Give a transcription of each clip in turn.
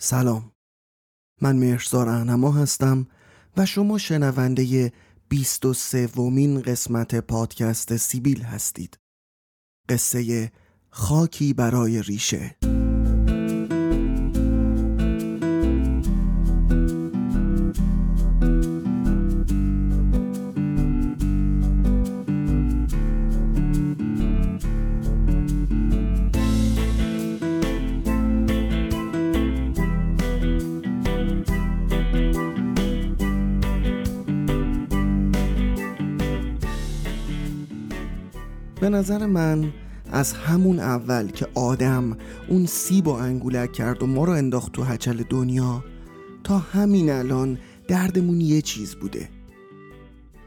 سلام. من مرزار اهنما هستم و شما شنونده 23 ومین قسمت پادکست سیبیل هستید. قصه خاکی برای ریشه. نظر من از همون اول که آدم اون سیب و انگولک کرد و ما رو انداخت تو هچل دنیا تا همین الان دردمون یه چیز بوده.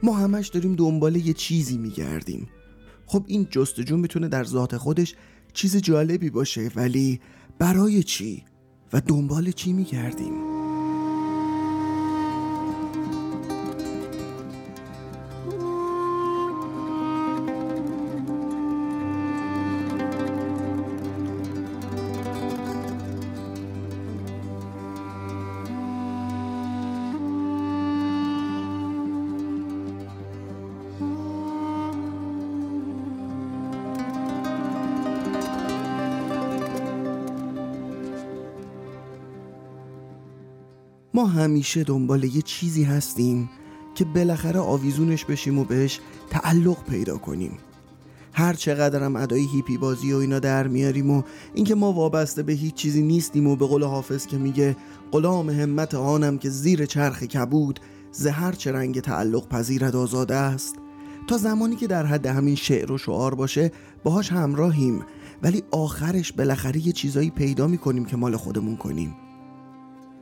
ما همش داریم دنبال یه چیزی میگردیم. خب این جستجو می‌تونه در ذات خودش چیز جالبی باشه ولی برای چی و دنبال چی میگردیم؟ همیشه دنبال یه چیزی هستیم که بالاخره آویزونش بشیم و بهش تعلق پیدا کنیم. هر چقدرم ادای هیپی بازی و اینا در میاریم و اینکه ما وابسته به هیچ چیزی نیستیم و به قول حافظ که میگه غلام همت آنم که زیر چرخ کبود زهر چه رنگ تعلق پذیرد آزاده است. تا زمانی که در حد همین شعر و شعار باشه باهاش همراهیم. ولی آخرش بالاخره یه چیزایی پیدا می‌کنیم که مال خودمون کنیم.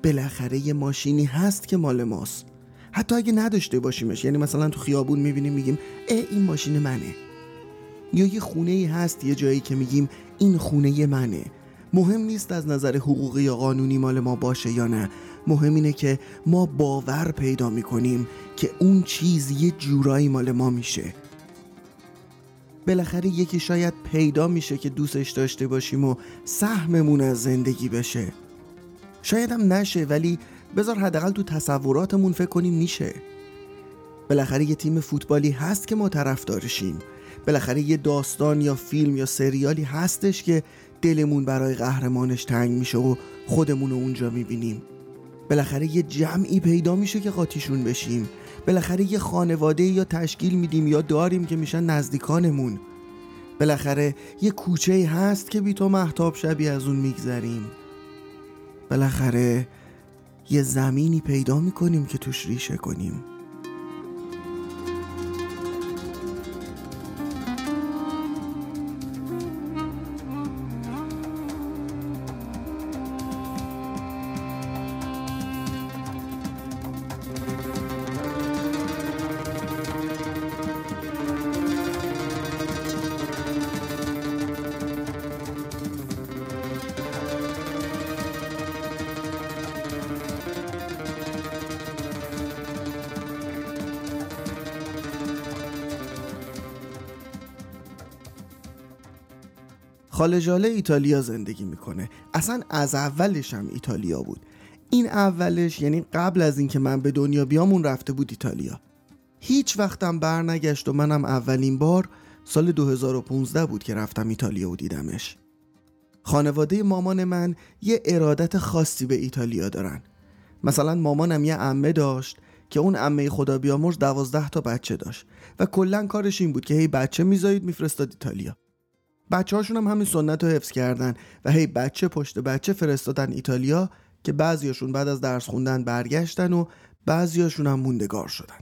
بالاخره یه ماشینی هست که مال ماست. حتی اگه نداشته باشیمش یعنی مثلا تو خیابون می‌بینیم میگیم اه این ماشین منه. یا یه خونه ای هست یه جایی که میگیم این خونه منه. مهم نیست از نظر حقوقی یا قانونی مال ما باشه یا نه. مهم اینه که ما باور پیدا می‌کنیم که اون چیز یه جورایی مال ما میشه. بالاخره یکی شاید پیدا میشه که دوستش داشته باشیم و سهممون از زندگی بشه. شاید هم نشه ولی بذار حداقل تو تصوراتمون فکر کنیم میشه. بالاخره یه تیم فوتبالی هست که ما طرفدارشیم. بالاخره یه داستان یا فیلم یا سریالی هستش که دلمون برای قهرمانش تنگ میشه و خودمون رو اونجا می‌بینیم. بالاخره یه جمعی پیدا میشه که قاطیشون بشیم. بالاخره یه خانواده یا تشکیل میدیم یا داریم که میشن نزدیکانمون. بالاخره یه کوچه هست که بی تو محتاب شبی از اون میگذریم. بالاخره یه زمینی پیدا می‌کنیم که توش ریشه کنیم. خالجاله ایتالیا زندگی می‌کنه. اصلا از اولش هم ایتالیا بود. این اولش یعنی قبل از اینکه من به دنیا بیامون رفته بود ایتالیا. هیچ وقتم بر نگشت و منم اولین بار سال 2015 بود که رفتم ایتالیا و دیدمش. خانواده مامان من یه ارادت خاصی به ایتالیا دارن. مثلا مامانم یه عمه داشت که اون عمه خدا بیامرز دوازده تا بچه داشت. و کلا کارش این بود که هی بچه میزایید میفرستاد ایتالیا. بچه هاشون هم همین سنت رو حفظ کردن و هی بچه پشت بچه فرستادن ایتالیا که بعضیاشون بعد از درس خوندن برگشتن و بعضیاشون هم موندگار شدن.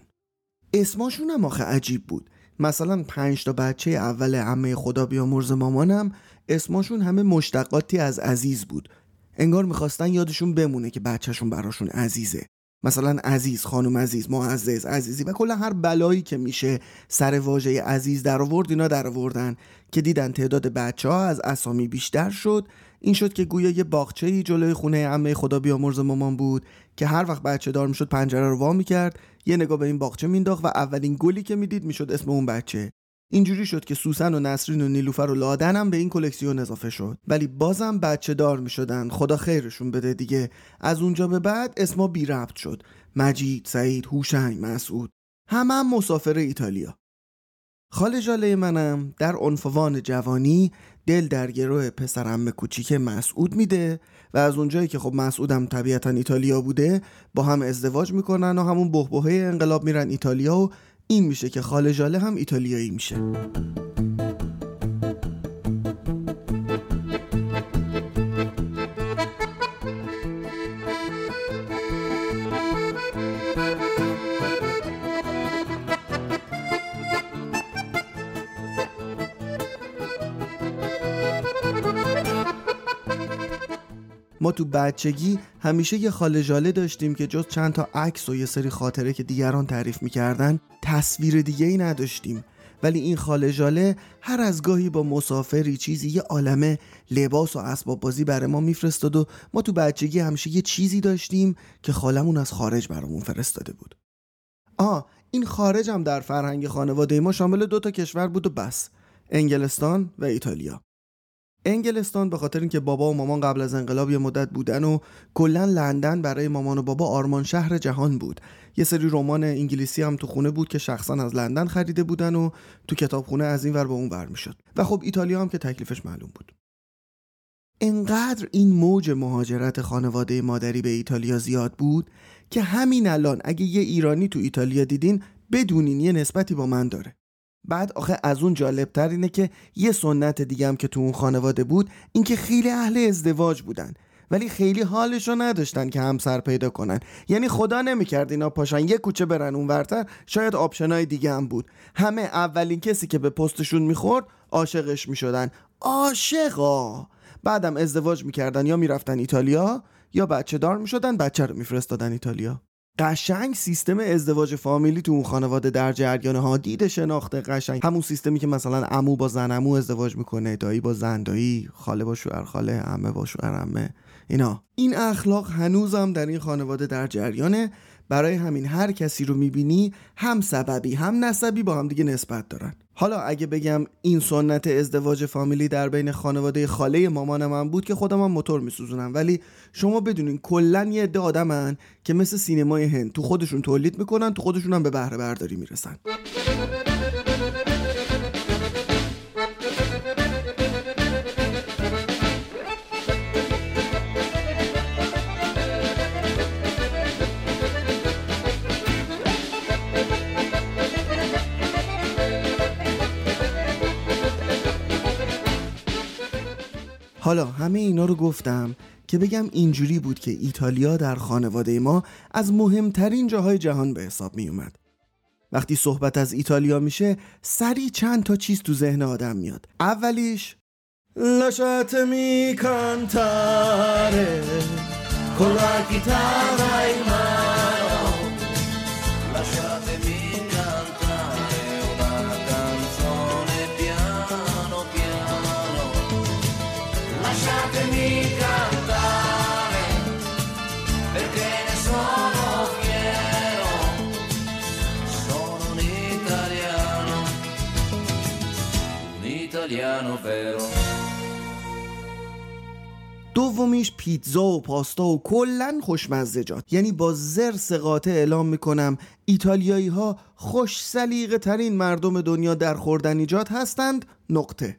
اسماشون هم آخه عجیب بود. مثلا پنج تا بچه اول عمه خدا بیامرز مامانم اسماشون همه مشتقاتی از عزیز بود. انگار می‌خواستن یادشون بمونه که بچهشون براشون عزیزه. مثلا عزیز خانم عزیز معزز عزیزی و کلا هر بلایی که میشه سر واژه عزیز در آورد اینا در آوردن که دیدن تعداد بچه ها از اسامی بیشتر شد. این شد که گویا یه باغچه جلوی خونه عمه خدا بیامرز مامان بود که هر وقت بچه دار می‌شد پنجره رو وا می‌کرد. یه نگاه به این باغچه مینداخت و اولین گلی که می‌دید می‌شد اسم اون بچه. اینجوری شد که سوسن و نسرین و نیلوفر و لادن هم به این کلکسیون اضافه شد. ولی بازم بچه دار می شدن خدا خیرشون بده دیگه. از اونجا به بعد اسما بی ربط شد. مجید، سعید، هوشنگ، مسعود. همه هم مسافر ایتالیا. خال جاله منم در عنفوان جوانی دل در گروه پسرم کوچیک مسعود میده و از اونجایی که خب مسعودم طبیعتا ایتالیا بوده با هم ازدواج می‌کنن و همون بهبهه انقلاب میرن ایتالیا و این میشه که خال جاله هم ایتالیایی میشه. ما تو بچگی همیشه یه خاله جاله داشتیم که جز چند تا عکس و یه سری خاطره که دیگران تعریف می‌کردن تصویر دیگه ای نداشتیم. ولی این خاله جاله هر از گاهی با مسافری چیزی یه عالمه لباس و اسباب بازی برای ما میفرستاد و ما تو بچگی همیشه یه چیزی داشتیم که خالمون از خارج برامون فرستاده بود. آ این خارج هم در فرهنگ خانواده ما شامل دو تا کشور بود و بس. انگلستان و ایتالیا. انگلستان به خاطر اینکه بابا و مامان قبل از انقلاب یه مدت بودن و کلا لندن برای مامان و بابا آرمان شهر جهان بود. یه سری رمان انگلیسی هم تو خونه بود که شخصا از لندن خریده بودن و تو کتابخونه از این ور به اون ور می‌شد. و خب ایتالیا هم که تکلیفش معلوم بود. انقدر این موج مهاجرت خانواده مادری به ایتالیا زیاد بود که همین الان اگه یه ایرانی تو ایتالیا دیدین بدونین یه نسبتی با من داره. بعد آخه از اون جالبتر اینه که یه سنت دیگه هم که تو اون خانواده بود اینکه خیلی اهل ازدواج بودن. ولی خیلی حالشو نداشتن که همسر پیدا کنن. یعنی خدا نمی‌کرد اینا پاشن. یه کوچه برن اون ورتر شاید آپشنای دیگه هم بود. همه اولین کسی که به پستشون می‌خورد عاشقش می‌شدن. عاشقا! بعدم ازدواج می‌کردن یا می‌رفتن ایتالیا یا بچه دار می‌شدن بچه رو میفرستادن ایتالیا. قشنگ سیستم ازدواج فامیلی تو اون خانواده در جریان ها. دید شناخته قشنگ. همون سیستمی که مثلا عمو با زن عمو ازدواج می‌کنه دایی با زن دایی خاله با شوهر خاله عمه با شوهر عمه. اینا. این اخلاق هنوزم در این خانواده در جریانه. برای همین هر کسی رو می‌بینی هم سببی هم نسبی با هم دیگه نسبت دارن. حالا اگه بگم این سنت ازدواج فامیلی در بین خانواده خاله مامان من بود که خودم هم موتور میسوزونم. ولی شما بدونین کلا یه عده آدمن که مثل سینمای هند تو خودشون تولید می‌کنن تو خودشون هم به بهره برداری می‌رسن. حالا همه اینا رو گفتم که بگم اینجوری بود که ایتالیا در خانواده ما از مهمترین جاهای جهان به حساب می اومد. وقتی صحبت از ایتالیا میشه سری چند تا چیز تو ذهن آدم میاد. اولیش لشتمی کانتاره con chitarra in دومیش پیتزا و پاستا و کلا خوشمزجات یعنی با زرس قاطع اعلام می‌کنم ایتالیایی ها خوش سلیقه ترین مردم دنیا در خوردنیجات هستند. نقطه.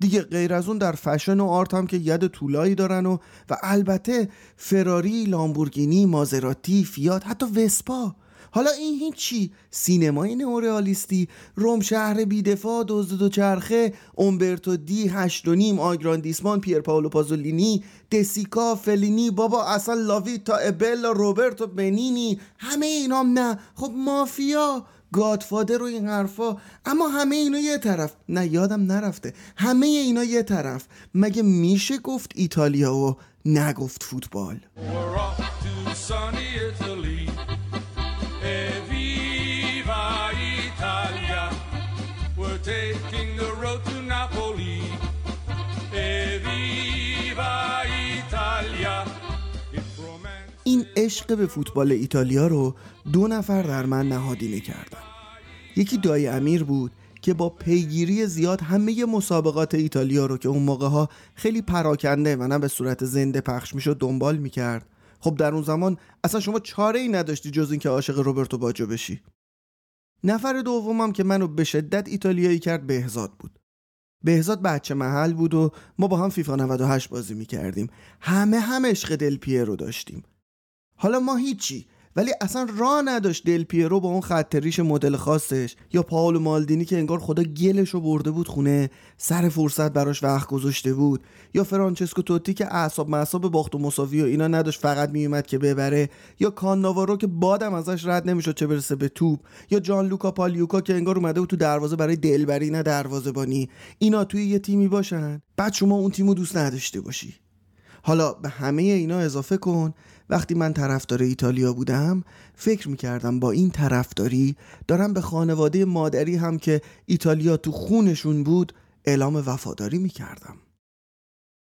دیگه غیر از اون در فشن و آرت هم که ید طولایی دارن و و البته فراری، لامبورگینی، مازراتی، فیات حتی وسپا. حالا این هیچی. سینمای نئورئالیستی روم شهر بیدفاع دزد دو چرخه اومبرتو دی هشت و نیم آگراندیسمان پیر پاولو پازولینی دسیکا فلینی بابا اصلا لاویتا ابلا روبرتو بنینی همه اینام نه. خب مافیا. گادفادر و این حرفا. اما همه اینا یه طرف. نه یادم نرفته. همه اینا یه طرف. مگه میشه گفت ایتالیا و نگفت فوتبال؟ عشق به فوتبال ایتالیا رو دو نفر در من نهادینه کردن یکی دای امیر بود که با پیگیری زیاد همه مسابقات ایتالیا رو که اون موقع ها خیلی پراکنده و نه به صورت زنده پخش می‌شد دنبال می‌کرد. خب در اون زمان اصلا شما چاره ای نداشتی جز اینکه عاشق روبرتو باجو بشی. نفر دومم که منو به شدت ایتالیایی کرد بهزاد بود. بهزاد بچه محل بود و ما با هم فیفا 98 بازی می‌کردیم. همه هم عشق دل پیرو داشتیم. حالا ما هیچی. ولی اصلا راه نداشت دل پیرو با اون خطریش مدل خاصش یا پاولو مالدینی که انگار خدا گلش رو برده بود خونه سر فرصت براش وقت گذاشته بود. یا فرانچسکو توتی که اعصاب معصاب باخت و مساوی و اینا نداشت فقط میومد که ببره. یا کاناوارو که بادم ازش رد نمی‌شد چه برسه به توپ. یا جان لوکا پالیوکا که انگار اومده بود تو دروازه برای دلبری نه دروازه بانی. اینا توی یه تیمی باشن. بعد شما اون تیمو دوست نداشته باشی. حالا به همه اینا اضافه کن. وقتی من طرفدار ایتالیا بودم فکر می‌کردم با این طرفداری دارم به خانواده مادری هم که ایتالیا تو خونشون بود اعلام وفاداری می‌کردم.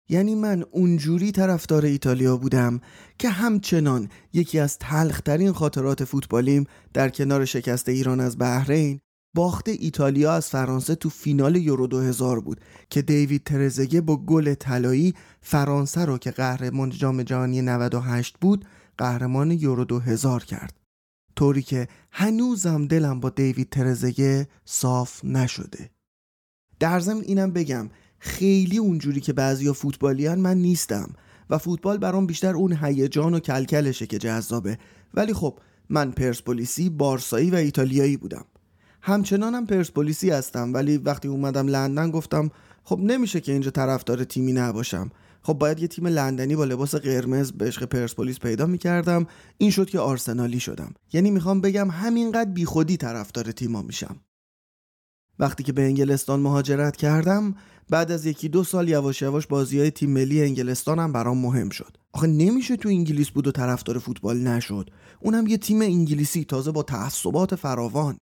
یعنی من اونجوری طرفدار ایتالیا بودم که همچنان یکی از تلخترین خاطرات فوتبالیم در کنار شکست ایران از بحرین باخت ایتالیا از فرانسه تو فینال یورو 2000 بود که دیوید ترزگه با گل طلایی فرانسه رو که قهرمان جام جهانی 98 بود قهرمان یورو 2000 کرد. طوری که هنوزم دلم با دیوید ترزگه صاف نشده. در ضمن اینم بگم خیلی اونجوری که بعضیا فوتبالیان من نیستم و فوتبال برام بیشتر اون هیجان و کلکلشه که جذابه. ولی خب من پرسپولیسی، بارسایی و ایتالیایی بودم. همچنانم پرسپولیسی هستم ولی وقتی اومدم لندن گفتم خب نمیشه که اینجا طرفدار تیمی نباشم. خب باید یه تیم لندنی با لباس قرمز به عشق پرسپولیس پیدا می‌کردم. این شد که آرسنالی شدم. یعنی می‌خوام بگم همینقدر بیخودی طرفدار تیما میشم. وقتی که به انگلستان مهاجرت کردم بعد از یکی دو سال یواش یواش بازی های تیم ملی انگلستانم برام مهم شد. آخه نمیشه تو انگلیس بود و طرفدار فوتبال نشد. اونم یه تیم انگلیسی تازه با تعصبات فراوان.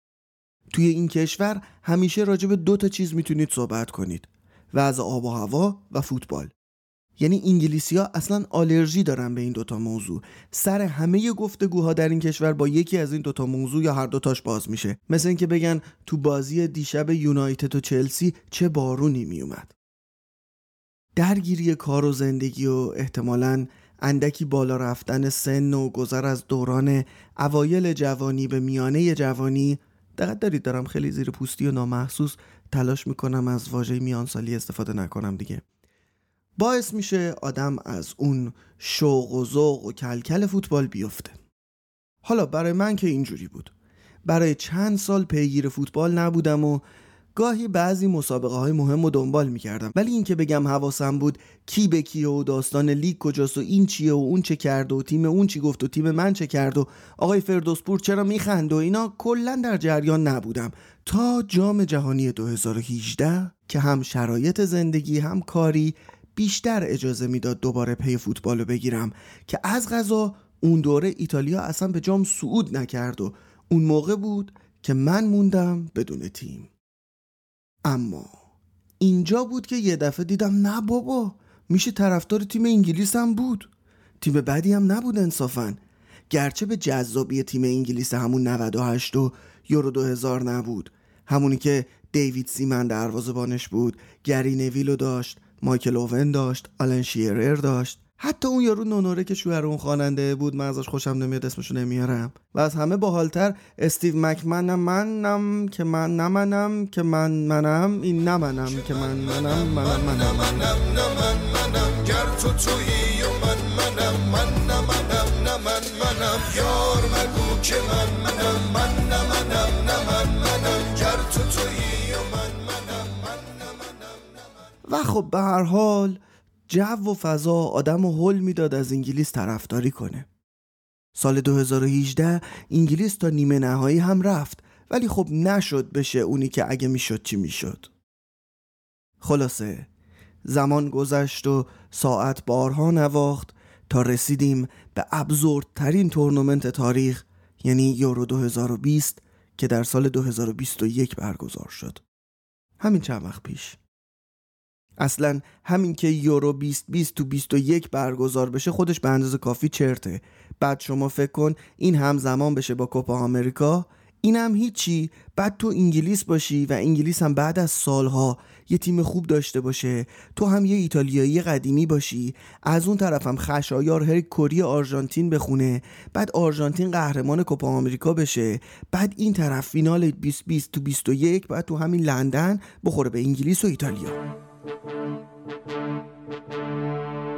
توی این کشور همیشه راجع به دو تا چیز می‌تونید صحبت کنید. وضع آب و هوا و فوتبال. یعنی انگلیسی ها اصلا آلرژی دارن به این دوتا موضوع. سر همه گفتگوها در این کشور با یکی از این دوتا موضوع یا هر دوتاش باز میشه. مثل اینکه بگن تو بازی دیشب یونایتد و چلسی چه بارونی میومد درگیری کار و زندگی و احتمالا اندکی بالا رفتن سن و گذر از دوران اوایل جوانی به میانه جوانی دقت دارید دارم خیلی زیر پوستی و نامحسوس تلاش می‌کنم از واژه میانسالی استفاده نکنم دیگه. باعث میشه آدم از اون شوق و ذوق و کلکل فوتبال بیفته. حالا برای من که اینجوری بود. برای چند سال پیگیر فوتبال نبودم و گاهی بعضی مسابقه های مهم رو دنبال می‌کردم. ولی اینکه بگم حواسم بود کی به کیه و داستان لیگ کجاست و این چیه و اون چه کرد و تیم اون چی گفت و تیم من چه کرد و آقای فردوسپور چرا میخند و اینا کلا در جریان نبودم. تا جام جهانی 2018 که هم شرایط زندگی هم کاری بیشتر اجازه می‌داد دوباره پی فوتبال رو بگیرم که از غذا اون دوره ایتالیا اصلا به جام صعود نکرد و اون موقع بود که من موندم بدون تیم. اما اینجا بود که یه دفعه دیدم نه بابا میشه طرفدار تیم انگلیس هم بود. تیم بعدی هم نبود انصافا. گرچه به جذابی تیم انگلیس همون 98 و یورو 2000 نبود. همونی که دیوید سیمن دروازه‌بانش بود گری نویلو داشت مایکل اوون داشت آلن شیرر داشت. حتی اون یارو نونوره که شوهر اون خواننده بود من ازش خوشم نمیاد اسمشو نمیارم. و از همه باحالتر استیو مکمنم منم که من نمنم که من منم این نمنم که من منم منم منم منم گر تو تویی و من منم من نمنم نه من منم یار مگو که من منم من نمنم نه من منم گر تو تویی و من منم. من نمنم و خب به هر حال جو و فضا آدم و حل می‌داد از انگلیس طرفداری کنه. سال 2018 انگلیس تا نیمه نهایی هم رفت ولی خب نشد بشه اونی که اگه می‌شد چی می‌شد. خلاصه زمان گذشت و ساعت بارها نواخت تا رسیدیم به ابزوردترین تورنمنت تاریخ یعنی یورو 2020 که در سال 2021 برگزار شد. همین چند وقت پیش. اصلا همین که یورو 2020 تو 21 برگزار بشه خودش به اندازه کافی چرته. بعد شما فکر کن این همزمان بشه با کوپا آمریکا اینم هیچی. بعد تو انگلیس باشی و انگلیس هم بعد از سالها یه تیم خوب داشته باشه. تو هم یه ایتالیایی قدیمی باشی. از اون طرفم خشایار هر کری آرژانتین بخونه. بعد آرژانتین قهرمان کوپا آمریکا بشه. بعد این طرف فینال 2020 تو 21 بعد تو همین لندن بخوره به انگلیس و ایتالیا. Thank you.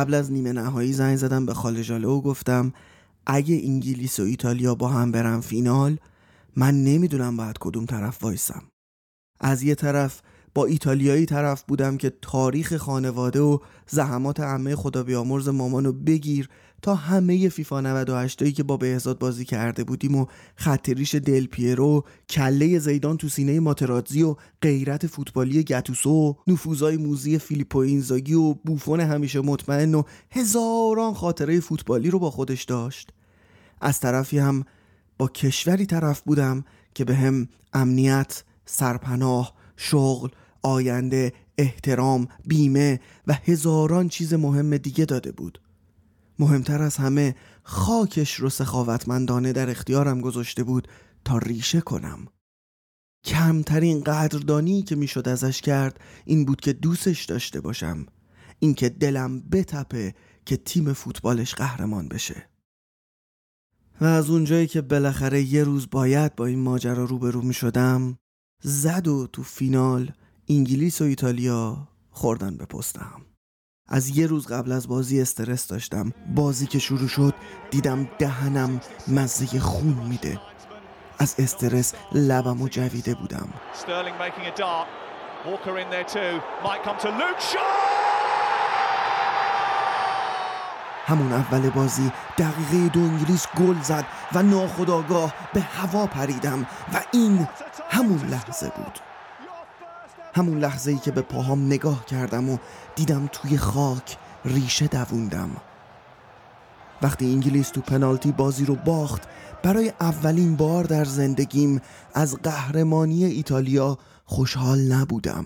قبل از نیمه نهایی زنگ زدم به خاله جاله و گفتم اگه انگلیس و ایتالیا با هم برن فینال من نمی‌دونم باید کدوم طرف وایسم. از یه طرف با ایتالیایی طرف بودم که تاریخ خانواده و زحمات عمه خدا بیامرز مامانو بگیر تا همه فیفا 98 هایی که با بهزاد بازی کرده بودیم و خطریش دل پیرو کله زیدان تو سینه ماترادزی و غیرت فوتبالی گتوسو و نفوذای موزی فیلیپو اینزاگی و بوفون همیشه مطمئن و هزاران خاطره فوتبالی رو با خودش داشت. از طرفی هم با کشوری طرف بودم که به هم امنیت، سرپناه، شغل، آینده، احترام، بیمه و هزاران چیز مهم دیگه داده بود. مهمتر از همه خاکش رو سخاوتمندانه در اختیارم گذاشته بود تا ریشه کنم. کمترین قدردانی که می‌شد ازش کرد این بود که دوستش داشته باشم. اینکه دلم بتپه که تیم فوتبالش قهرمان بشه. و از اونجایی که بالاخره یه روز باید با این ماجرا روبرو می شدم زد و تو فینال انگلیس و ایتالیا خوردن به پستم. از یه روز قبل از بازی استرس داشتم. بازی که شروع شد دیدم دهنم مزه خون میده. از استرس لبم و جویده بودم. همون اول بازی دقیقه دو انگلیس گل زد و ناخداگاه به هوا پریدم و این همون لحظه بود. همون لحظه ای که به پاهام نگاه کردم و دیدم توی خاک ریشه دووندم. وقتی انگلیس تو پنالتی بازی رو باخت برای اولین بار در زندگیم از قهرمانی ایتالیا خوشحال نبودم.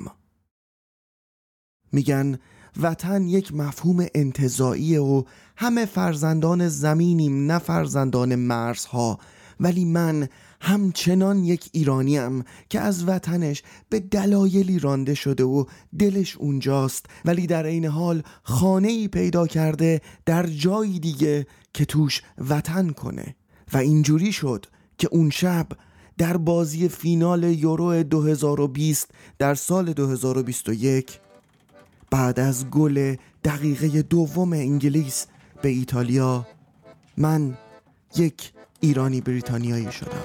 میگن وطن یک مفهوم انتظاییه و همه فرزندان زمینیم نه فرزندان مرزها. ولی من همچنان یک ایرانیم که از وطنش به دلایلی رانده شده و دلش اونجاست. ولی در عین حال خانه ای پیدا کرده در جایی دیگه که توش وطن کنه. و اینجوری شد که اون شب در بازی فینال یورو 2020 در سال 2021 بعد از گل دقیقه دوم انگلیس به ایتالیا من یک ایرانی بریتانیایی شدم.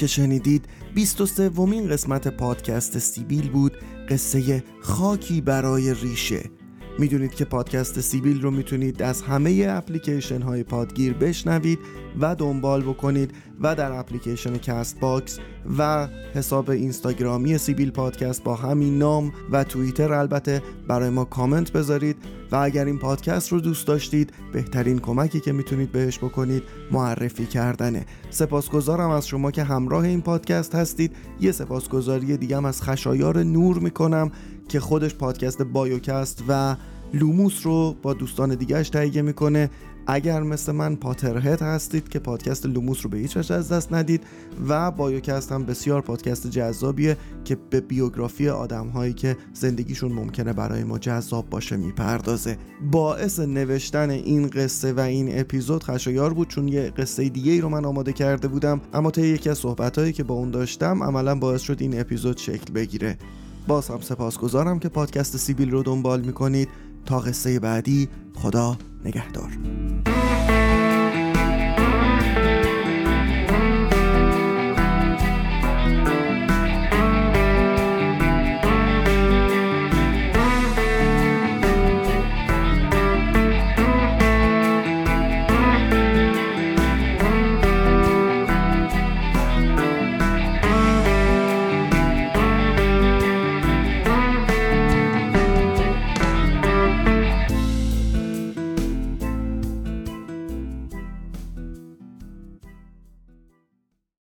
که شنیدید 23 ومین قسمت پادکست سیبیل بود قصه خاکی برای ریشه. می‌دونید که پادکست سیبیل رو می‌تونید از همه اپلیکیشن های پادگیر بشنوید و دنبال بکنید و در اپلیکیشن Castbox و حساب اینستاگرامی سیبیل پادکست با همین نام و توییتر البته برای ما کامنت بذارید و اگر این پادکست رو دوست داشتید بهترین کمکی که می‌تونید بهش بکنید معرفی کردنه. سپاسگزارم از شما که همراه این پادکست هستید. یه سپاسگزاری دیگه از خشایار نور می‌کنم که خودش پادکست بایوکست و لوموس رو با دوستان دیگهش تهیه می‌کنه. اگر مثل من Potterhead هستید که پادکست لوموس رو به هیچ وجه از دست ندید و بایوکست هم بسیار پادکست جذابیه که به بیوگرافی آدم هایی که زندگیشون ممکنه برای ما جذاب باشه می‌پردازه. باعث نوشتن این قصه و این اپیزود خشایار بود چون یه قصه دیگه ای رو من آماده کرده بودم. اما طی یکی از صحبت هایی که با اون داشتم عملا باعث شد این اپیزود شکل بگیره. باز هم سپاسگزارم که پادکست سیبیل رو دنبال می‌کنید. تا قصه بعدی خدا نگهدار.